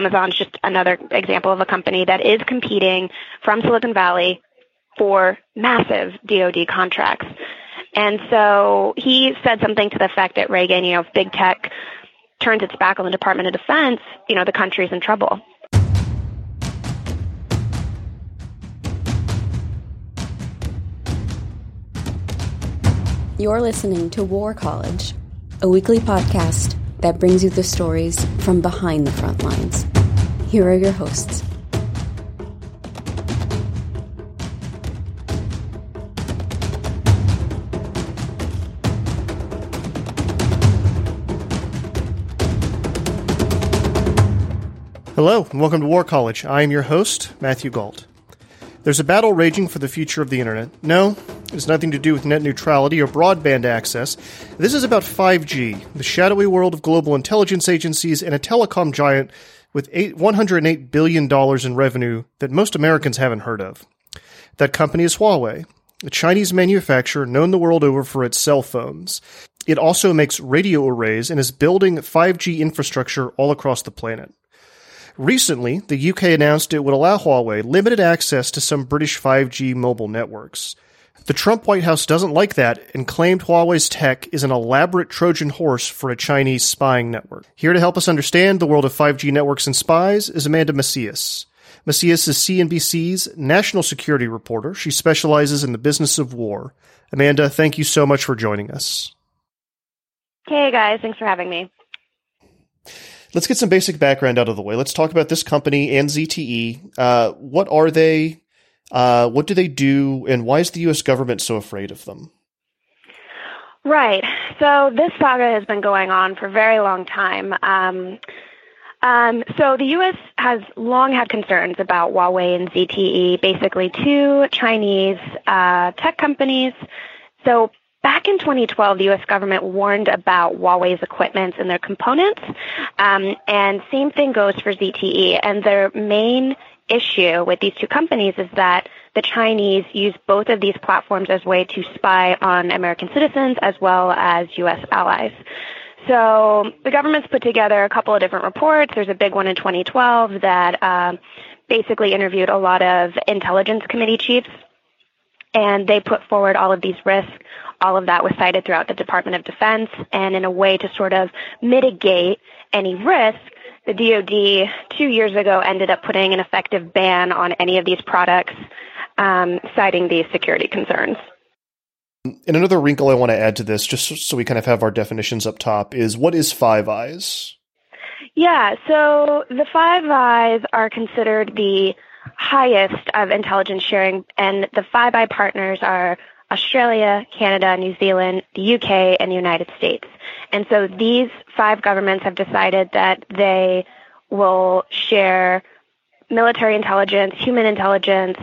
Amazon's just another example of a company that is competing from Silicon Valley for massive DoD contracts. And so he said something to the effect that Reagan, you know, if big tech turns its back on the Department of Defense, you know, the country's in trouble. You're listening to War College, a weekly podcast that brings you the stories from behind the front lines. Here are your hosts. Hello, and welcome to War College. I am your host, Matthew Gault. There's a battle raging for the future of the internet. No, it has nothing to do with net neutrality or broadband access. This is about 5G, the shadowy world of global intelligence agencies and a telecom giant with eight, $108 billion in revenue that most Americans haven't heard of. That company is Huawei, a Chinese manufacturer known the world over for its cell phones. It also makes radio arrays and is building 5G infrastructure all across the planet. Recently, the UK announced it would allow Huawei limited access to some British 5G mobile networks. The Trump White House doesn't like that and claimed Huawei's tech is an elaborate Trojan horse for a Chinese spying network. Here to help us understand the world of 5G networks and spies is Amanda Macias. Macias is CNBC's national security reporter. She specializes in the business of war. Amanda, thank you so much for joining us. Hey guys, thanks for having me. Let's get some basic background out of the way. Let's talk about this company and ZTE. Uh, what are they? Uh, what do they do? And why is the U.S. government so afraid of them? Right. So this saga has been going on for a very long time. Um, um, so the U.S. has long had concerns about Huawei and ZTE, basically two Chinese uh, tech companies. So Back in 2012, the U.S. government warned about Huawei's equipment and their components, um, and same thing goes for ZTE. And their main issue with these two companies is that the Chinese use both of these platforms as a way to spy on American citizens as well as U.S. allies. So the government's put together a couple of different reports. There's a big one in 2012 that uh, basically interviewed a lot of intelligence committee chiefs, and they put forward all of these risks all of that was cited throughout the Department of Defense, and in a way to sort of mitigate any risk, the DoD two years ago ended up putting an effective ban on any of these products, um, citing these security concerns. And another wrinkle I want to add to this, just so we kind of have our definitions up top, is what is Five Eyes? Yeah, so the Five Eyes are considered the highest of intelligence sharing, and the Five Eye partners are Australia, Canada, New Zealand, the UK, and the United States. And so these five governments have decided that they will share military intelligence, human intelligence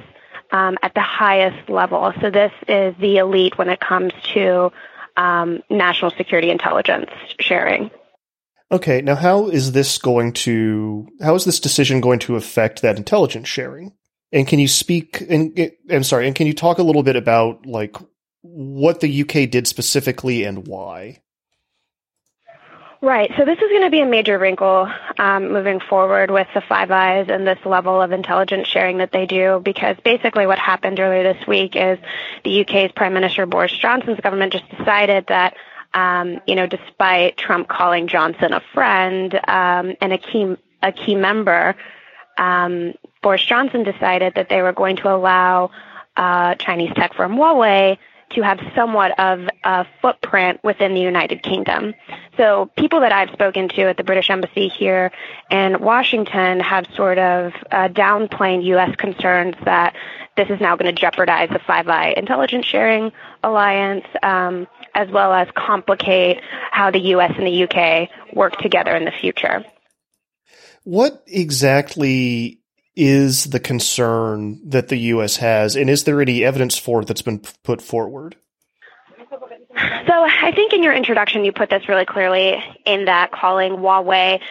um, at the highest level. So this is the elite when it comes to um, national security intelligence sharing. Okay, now how is this going to how is this decision going to affect that intelligence sharing? And can you speak? And I'm sorry. And can you talk a little bit about like what the UK did specifically and why? Right. So this is going to be a major wrinkle um, moving forward with the Five Eyes and this level of intelligence sharing that they do, because basically what happened earlier this week is the UK's Prime Minister Boris Johnson's government just decided that. Um, you know, despite Trump calling Johnson a friend um, and a key a key member, um, Boris Johnson decided that they were going to allow uh, Chinese tech firm Huawei to have somewhat of a footprint within the United Kingdom. So people that I've spoken to at the British Embassy here in Washington have sort of uh, downplayed U.S. concerns that this is now going to jeopardize the Five Eye intelligence sharing alliance, um, as well as complicate how the U.S. and the U.K. work together in the future. What exactly is the concern that the U.S. has, and is there any evidence for it that's been put forward? So I think in your introduction you put this really clearly in that calling Huawei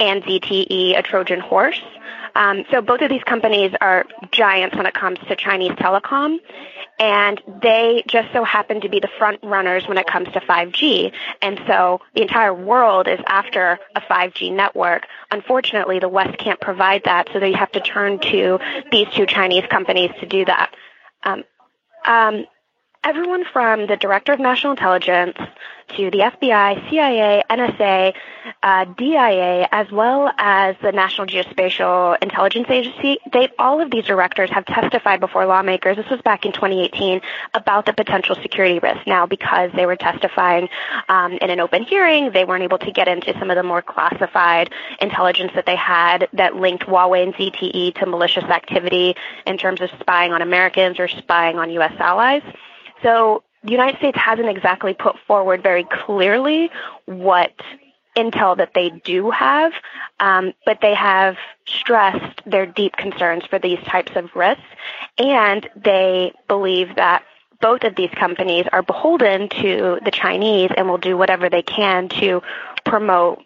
and ZTE a Trojan horse. Um, so both of these companies are giants when it comes to Chinese telecom. And they just so happen to be the front runners when it comes to 5G. And so the entire world is after a 5G network. Unfortunately, the West can't provide that, so they have to turn to these two Chinese companies to do that. Um, um, everyone from the Director of National Intelligence to the FBI, CIA, NSA, uh, DIA, as well as the National Geospatial Intelligence Agency, they, all of these directors have testified before lawmakers, this was back in 2018, about the potential security risk. Now, because they were testifying um, in an open hearing, they weren't able to get into some of the more classified intelligence that they had that linked Huawei and ZTE to malicious activity in terms of spying on Americans or spying on U.S. allies. So the United States hasn't exactly put forward very clearly what intel that they do have, um, but they have stressed their deep concerns for these types of risks, and they believe that both of these companies are beholden to the Chinese and will do whatever they can to promote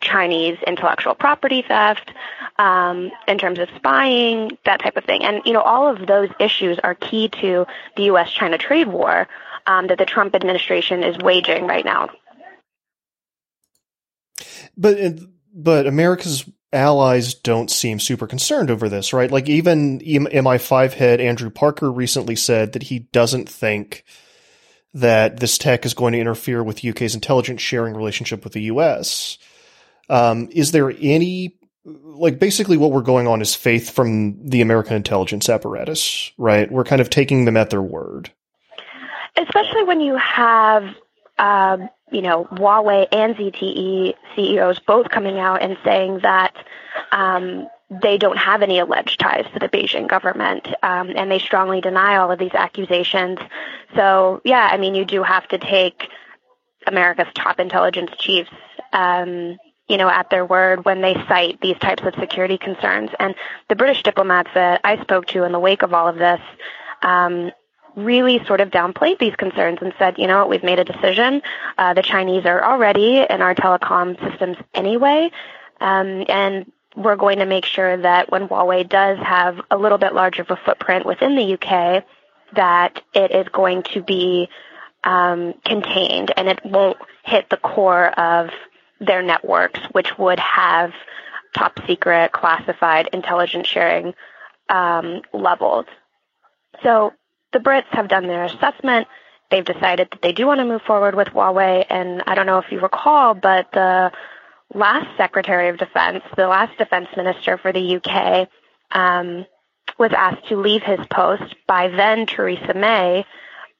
Chinese intellectual property theft, um, in terms of spying, that type of thing. And, you know, all of those issues are key to the U.S. China trade war um, that the Trump administration is waging right now. But, but America's allies don't seem super concerned over this, right? Like even MI5 head Andrew Parker recently said that he doesn't think that this tech is going to interfere with UK's intelligence sharing relationship with the US. Um, is there any like basically what we're going on is faith from the American intelligence apparatus, right? We're kind of taking them at their word. Especially when you have, um, you know, Huawei and ZTE CEOs both coming out and saying that um, they don't have any alleged ties to the Beijing government, um, and they strongly deny all of these accusations. So, yeah, I mean, you do have to take America's top intelligence chiefs um, you know, at their word when they cite these types of security concerns. And the British diplomats that I spoke to in the wake of all of this um, really sort of downplayed these concerns and said, you know, we've made a decision. Uh, the Chinese are already in our telecom systems anyway, um, and we're going to make sure that when Huawei does have a little bit larger of a footprint within the UK, that it is going to be um, contained and it won't hit the core of their networks, which would have top secret classified intelligence sharing um, levels. So the Brits have done their assessment. They've decided that they do want to move forward with Huawei. And I don't know if you recall, but the last Secretary of Defense, the last Defense Minister for the UK, um, was asked to leave his post by then Theresa May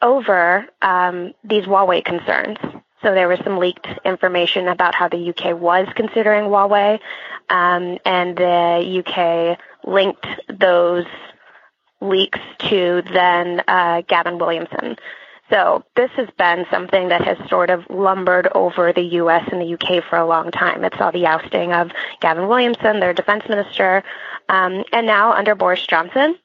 over um, these Huawei concerns. So there was some leaked information about how the UK was considering Huawei, um, and the UK linked those leaks to then uh, Gavin Williamson. So this has been something that has sort of lumbered over the U.S. and the UK for a long time. It saw the ousting of Gavin Williamson, their defense minister, um, and now under Boris Johnson,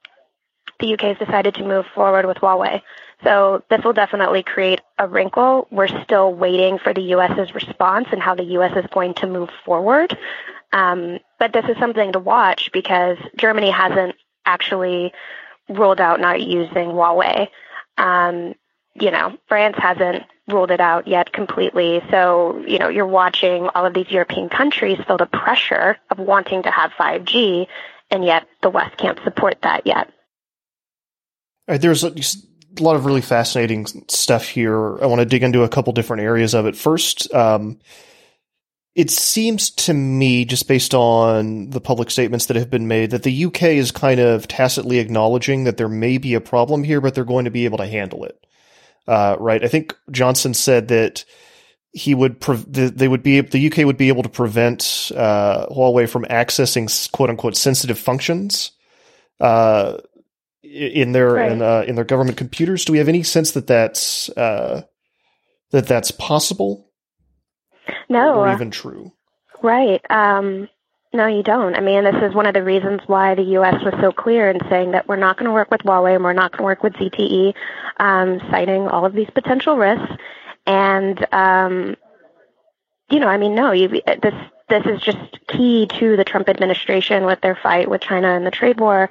the UK has decided to move forward with Huawei. So this will definitely create a wrinkle. We're still waiting for the U.S.'s response and how the U.S. is going to move forward. Um, but this is something to watch because Germany hasn't actually ruled out not using Huawei. Um, you know, France hasn't ruled it out yet completely. So, you know, you're watching all of these European countries feel the pressure of wanting to have 5G, and yet the West can't support that yet. There's a lot of really fascinating stuff here. I want to dig into a couple different areas of it. First, um, it seems to me, just based on the public statements that have been made, that the UK is kind of tacitly acknowledging that there may be a problem here, but they're going to be able to handle it. Uh, right? I think Johnson said that he would pre- they would be the UK would be able to prevent uh, Huawei from accessing quote unquote sensitive functions. Uh, in their right. in, uh, in their government computers. Do we have any sense that that's uh, that that's possible? No, or even true. Right. Um, no, you don't. I mean, this is one of the reasons why the U.S. was so clear in saying that we're not going to work with Huawei and we're not going to work with ZTE, um, citing all of these potential risks. And um, you know, I mean, no, you, this this is just key to the Trump administration with their fight with China and the trade war.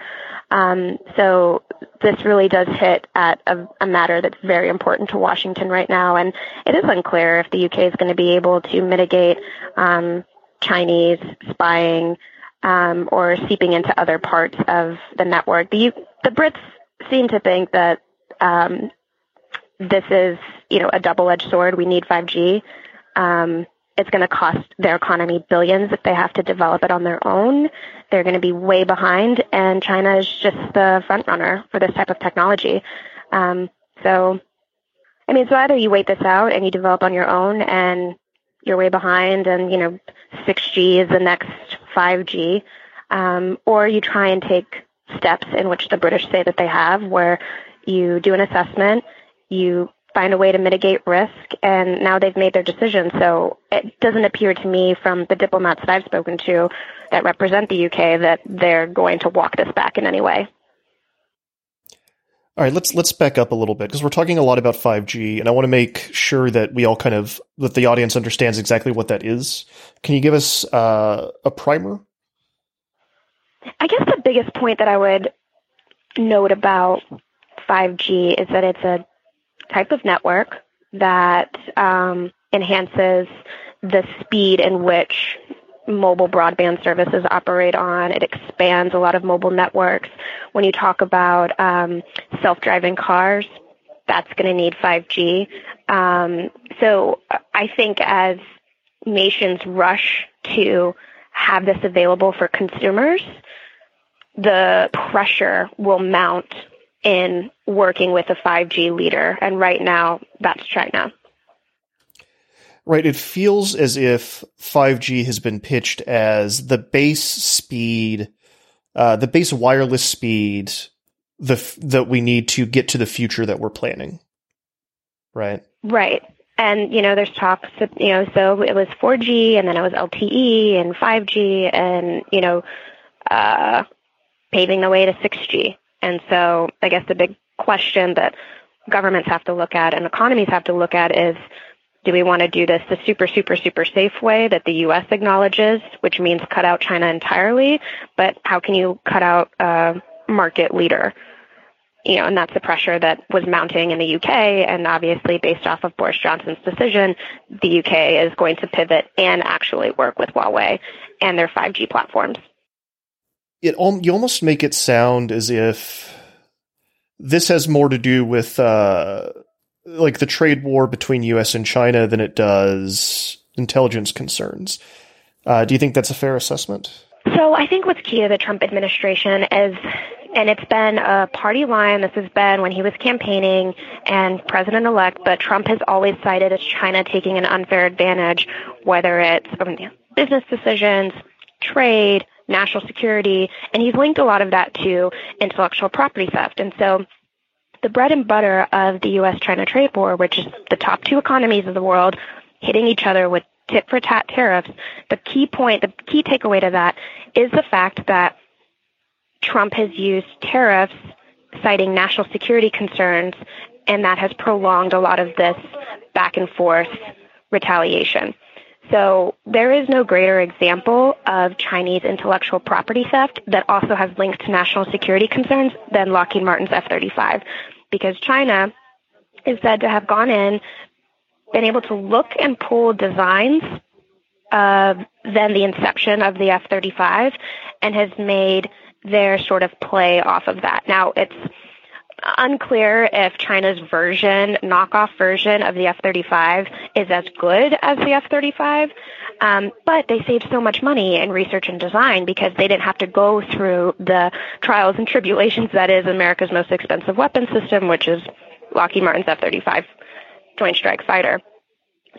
Um, so this really does hit at a, a, matter that's very important to Washington right now, and it is unclear if the UK is going to be able to mitigate um, Chinese spying um, or seeping into other parts of the network. The the Brits seem to think that um, this is you know a double-edged sword. We need 5G. Um, it's going to cost their economy billions if they have to develop it on their own. They're going to be way behind, and China is just the front runner for this type of technology. Um, so, I mean, so either you wait this out and you develop on your own, and you're way behind, and you know, 6G is the next 5G, um, or you try and take steps in which the British say that they have, where you do an assessment, you find a way to mitigate risk, and now they've made their decision. So it doesn't appear to me from the diplomats that I've spoken to that represent the UK that they're going to walk this back in any way. All right, let's let's back up a little bit because we're talking a lot about 5G, and I want to make sure that we all kind of that the audience understands exactly what that is. Can you give us uh, a primer? I guess the biggest point that I would note about 5G is that it's a type of network that um, enhances the speed in which mobile broadband services operate on. It expands a lot of mobile networks. When you talk about um, self-driving cars, that's going to need 5G. Um, so I think as nations rush to have this available for consumers, the pressure will mount in working with a 5G leader. And right now, that's China. Right. It feels as if 5G has been pitched as the base speed, uh, the base wireless speed the that we need to get to the future that we're planning. Right. Right. And you know, there's talks. Of, you know, so it was 4G, and then it was LTE and 5G, and you know, uh, paving the way to 6G. And so I guess the big question that governments have to look at and economies have to look at is do we want to do this the super, super, super safe way that the U.S. acknowledges, which means cut out China entirely? But how can you cut out a market leader? You know, and that's the pressure that was mounting in the UK. And obviously, based off of Boris Johnson's decision, the UK is going to pivot and actually work with Huawei and their 5G platforms it you almost make it sound as if this has more to do with uh, like the trade war between U.S. and China than it does intelligence concerns. Uh, do you think that's a fair assessment? So I think what's key to the Trump administration is, and it's been a party line. This has been when he was campaigning and president-elect, but Trump has always cited as China taking an unfair advantage, whether it's business decisions, trade, national security, and he's linked a lot of that to intellectual property theft. And so the bread and butter of the U.S. China trade war, which is the top two economies of the world hitting each other with tit for tat tariffs, the key point, the key takeaway to that is the fact that Trump has used tariffs citing national security concerns, and that has prolonged a lot of this back and forth retaliation. So there is no greater example of Chinese intellectual property theft that also has links to national security concerns than Lockheed Martin's F-35 because China is said to have gone in, been able to look and pull designs of then the inception of the F-35 and has made their sort of play off of that. Now it's unclear if China's version, knockoff version of the F-35 is as good as the F-35. Um, but they saved so much money in research and design because they didn't have to go through the trials and tribulations that is America's most expensive weapon system, which is Lockheed Martin's F-35 Joint Strike Fighter.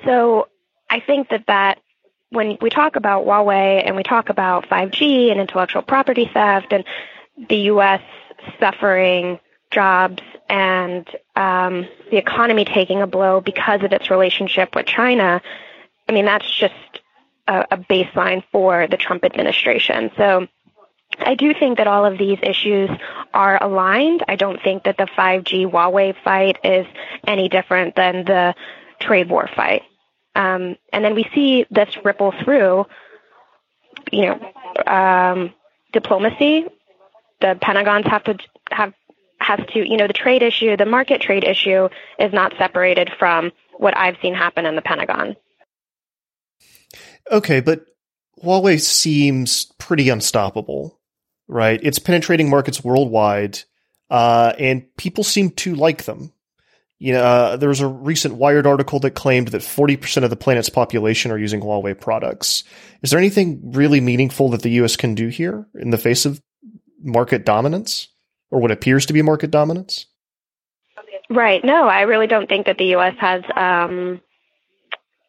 So I think that that when we talk about Huawei and we talk about 5G and intellectual property theft and the U.S. suffering jobs and um, the economy taking a blow because of its relationship with China, I mean, that's just a, a baseline for the Trump administration. So I do think that all of these issues are aligned. I don't think that the 5G Huawei fight is any different than the trade war fight. Um, and then we see this ripple through you know, um, diplomacy. The Pentagon's have to have has to, you know, the trade issue, the market trade issue is not separated from what I've seen happen in the Pentagon. Okay, but Huawei seems pretty unstoppable, right? It's penetrating markets worldwide, uh, and people seem to like them. You know, uh, there was a recent Wired article that claimed that 40% of the planet's population are using Huawei products. Is there anything really meaningful that the U.S. can do here in the face of market dominance, or what appears to be market dominance? Right. No, I really don't think that the U.S. has. Um,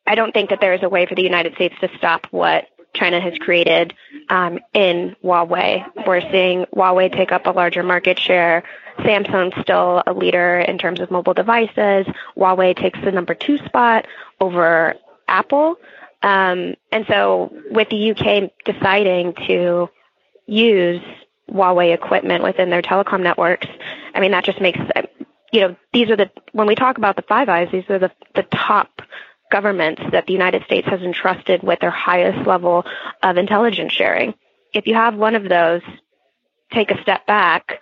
I don't think that there is a way for the United States to stop what China has created um, in Huawei. We're seeing Huawei take up a larger market share. Samsung's still a leader in terms of mobile devices. Huawei takes the number two spot over Apple. Um, and so, with the UK deciding to use Huawei equipment within their telecom networks, I mean, that just makes, you know, these are the, when we talk about the Five Eyes, these are the, the top governments that the United States has entrusted with their highest level of intelligence sharing. If you have one of those take a step back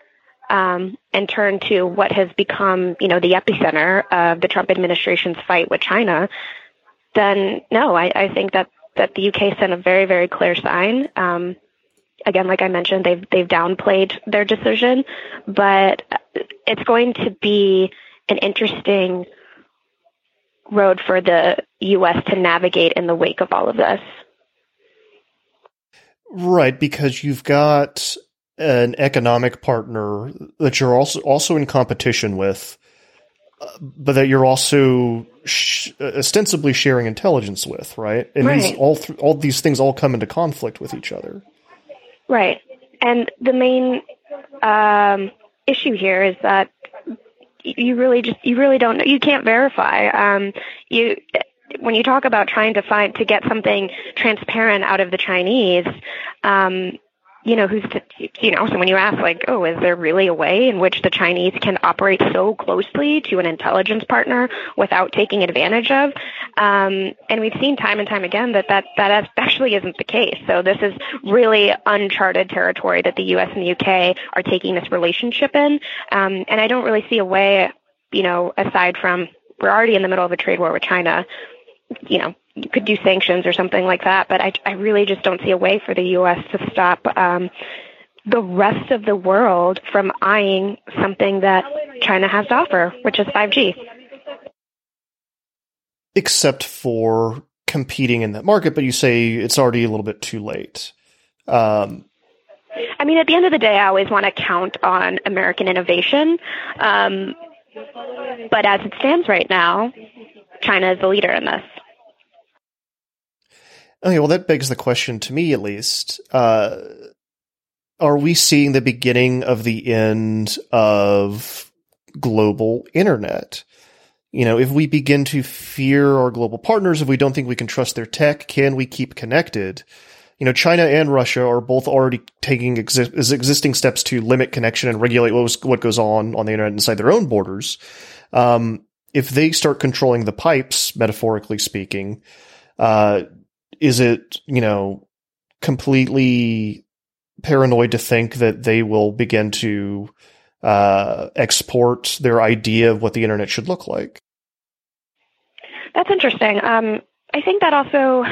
um, and turn to what has become, you know, the epicenter of the Trump administration's fight with China, then no, I, I think that that the UK sent a very, very clear sign. Um, again, like I mentioned, they've they've downplayed their decision, but it's going to be an interesting road for the U.S. to navigate in the wake of all of this. Right, because you've got an economic partner that you're also also in competition with, uh, but that you're also sh- ostensibly sharing intelligence with, right? And right. these all th- all these things all come into conflict with each other. Right, and the main um, issue here is that you really just you really don't know you can't verify. Um you when you talk about trying to find to get something transparent out of the chinese um you know who's to, you know so when you ask like oh is there really a way in which the chinese can operate so closely to an intelligence partner without taking advantage of um, and we've seen time and time again that that that actually isn't the case. So this is really uncharted territory that the us and the uk are taking this relationship in um, and i don't really see a way you know aside from we're already in the middle of a trade war with china you know you could do sanctions or something like that. But I, I really just don't see a way for the U.S. to stop um, the rest of the world from eyeing something that China has to offer, which is 5G. Except for competing in that market, but you say it's already a little bit too late. Um, I mean, at the end of the day, I always want to count on American innovation. Um, but as it stands right now, China is the leader in this. Okay, well, that begs the question to me, at least. Uh, are we seeing the beginning of the end of global internet? You know, if we begin to fear our global partners, if we don't think we can trust their tech, can we keep connected? You know, China and Russia are both already taking exi- existing steps to limit connection and regulate what, was, what goes on on the internet inside their own borders. Um, if they start controlling the pipes, metaphorically speaking, uh, is it, you know, completely paranoid to think that they will begin to uh, export their idea of what the internet should look like? That's interesting. Um, I think that also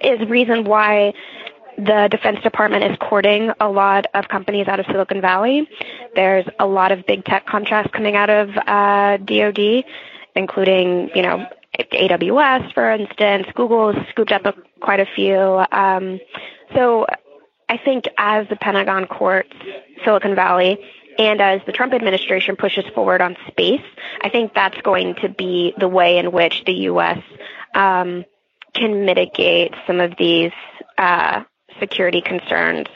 is reason why the Defense Department is courting a lot of companies out of Silicon Valley. There's a lot of big tech contracts coming out of uh, DoD, including you know AWS, for instance. Google has scooped up a, quite a few. Um, so I think as the Pentagon courts Silicon Valley and as the Trump administration pushes forward on space, I think that's going to be the way in which the U.S. Um, can mitigate some of these uh, security concerns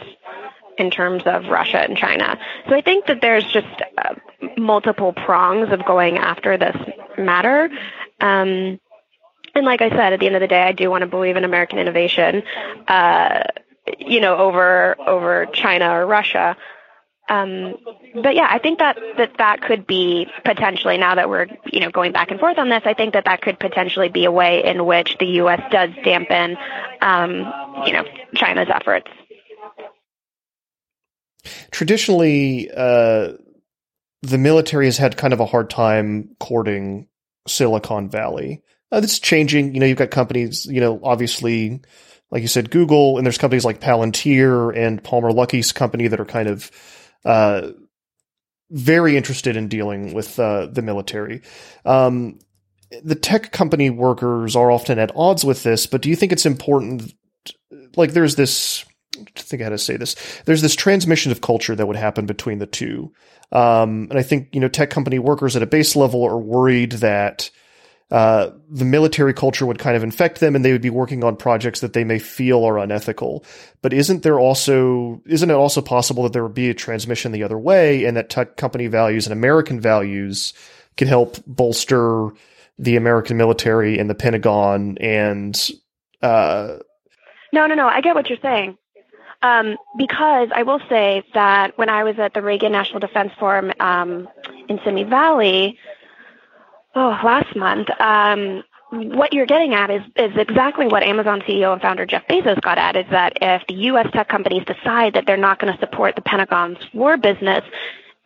in terms of Russia and China. So I think that there's just uh, multiple prongs of going after this matter. Um, and like I said, at the end of the day, I do want to believe in American innovation, uh, you know, over over China or Russia. Um, but yeah, I think that, that that could be potentially now that we're you know going back and forth on this. I think that that could potentially be a way in which the U.S. does dampen um, you know, China's efforts. Traditionally, uh, the military has had kind of a hard time courting Silicon Valley. Uh, is changing. You know, you've got companies, you know, obviously, like you said, Google, and there's companies like Palantir and Palmer Luckey's company that are kind of uh, very interested in dealing with uh, the military. Um, the tech company workers are often at odds with this, but do you think it's important? Like, there's this. I think how to say this. There's this transmission of culture that would happen between the two, um, and I think you know tech company workers at a base level are worried that uh, the military culture would kind of infect them, and they would be working on projects that they may feel are unethical. But isn't there also isn't it also possible that there would be a transmission the other way, and that tech company values and American values can help bolster the American military and the Pentagon and uh, no, no, no. I get what you're saying. Um, because I will say that when I was at the Reagan National Defense Forum um, in Simi Valley, oh, last month, um, what you're getting at is, is exactly what Amazon CEO and founder Jeff Bezos got at is that if the U.S. tech companies decide that they're not going to support the Pentagon's war business,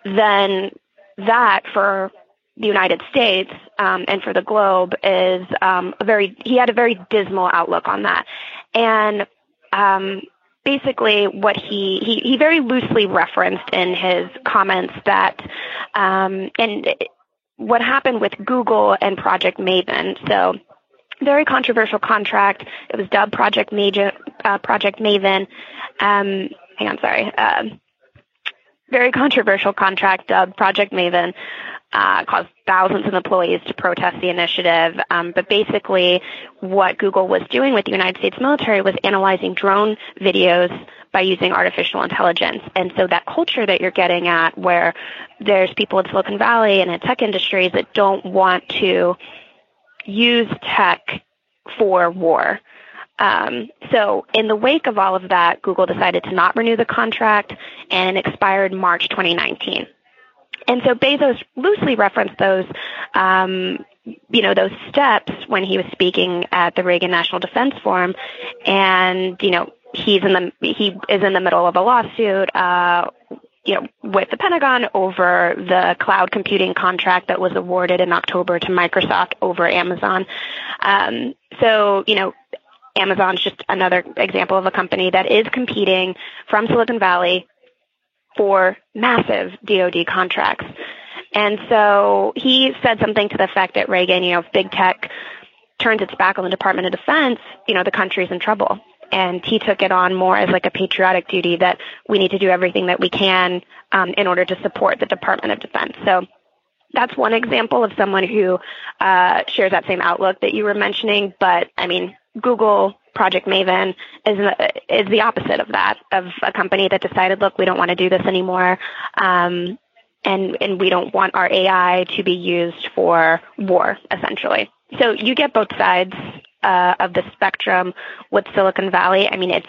then that for the United States um, and for the globe is um, a very he had a very dismal outlook on that, and um, basically what he, he he very loosely referenced in his comments that um, and what happened with Google and Project Maven. So very controversial contract. It was dubbed Project Major, uh, Project Maven. Um, hang on, sorry. Uh, very controversial contract dubbed Project Maven uh, caused thousands of employees to protest the initiative. Um, but basically, what Google was doing with the United States military was analyzing drone videos by using artificial intelligence. And so that culture that you're getting at, where there's people in Silicon Valley and in tech industries that don't want to use tech for war. Um, so, in the wake of all of that, Google decided to not renew the contract and it expired March 2019. And so Bezos loosely referenced those, um, you know, those steps when he was speaking at the Reagan National Defense Forum, and you know, he's in the he is in the middle of a lawsuit. Uh, you know, with the Pentagon over the cloud computing contract that was awarded in October to Microsoft over Amazon. Um, so, you know, Amazon's just another example of a company that is competing from Silicon Valley for massive DoD contracts. And so he said something to the effect that Reagan, you know, if big tech turns its back on the Department of Defense, you know, the country's in trouble. And he took it on more as like a patriotic duty that we need to do everything that we can um, in order to support the Department of Defense. So that's one example of someone who uh, shares that same outlook that you were mentioning. But I mean, Google Project Maven is is the opposite of that of a company that decided, look, we don't want to do this anymore, um, and and we don't want our AI to be used for war, essentially. So you get both sides uh, of the spectrum with Silicon Valley. I mean, it's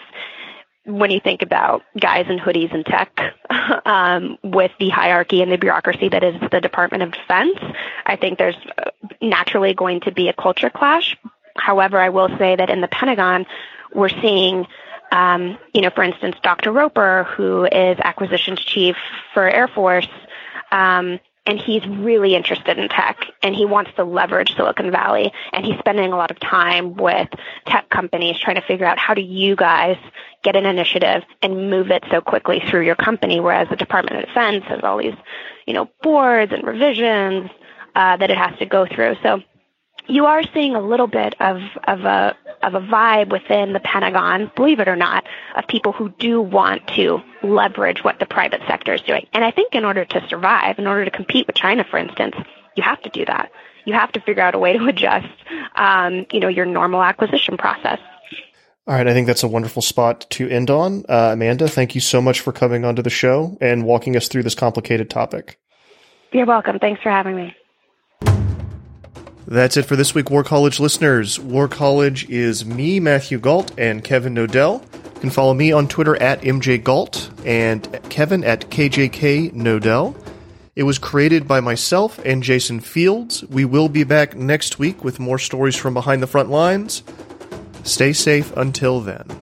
when you think about guys in hoodies and tech, um, with the hierarchy and the bureaucracy that is the Department of Defense, I think there's uh, naturally going to be a culture clash. However, I will say that in the Pentagon, we're seeing, um, you know, for instance, Dr. Roper, who is acquisitions chief for Air Force, um, and he's really interested in tech and he wants to leverage Silicon Valley and he's spending a lot of time with tech companies trying to figure out how do you guys get an initiative and move it so quickly through your company whereas the Department of Defense has all these, you know, boards and revisions uh, that it has to go through. So you are seeing a little bit of, of a of a vibe within the Pentagon, believe it or not, of people who do want to leverage what the private sector is doing. And I think in order to survive, in order to compete with China, for instance, you have to do that. You have to figure out a way to adjust, um, you know, your normal acquisition process. All right, I think that's a wonderful spot to end on. Uh, Amanda, thank you so much for coming onto the show and walking us through this complicated topic. You're welcome. Thanks for having me. That's it for this week, War College listeners. War College is me, Matthew Gault, and Kevin Knodell. You can follow me on Twitter at MJGault and Kevin at KJK Knodell. It was created by myself and Jason Fields. We will be back next week with more stories from behind the front lines. Stay safe until then.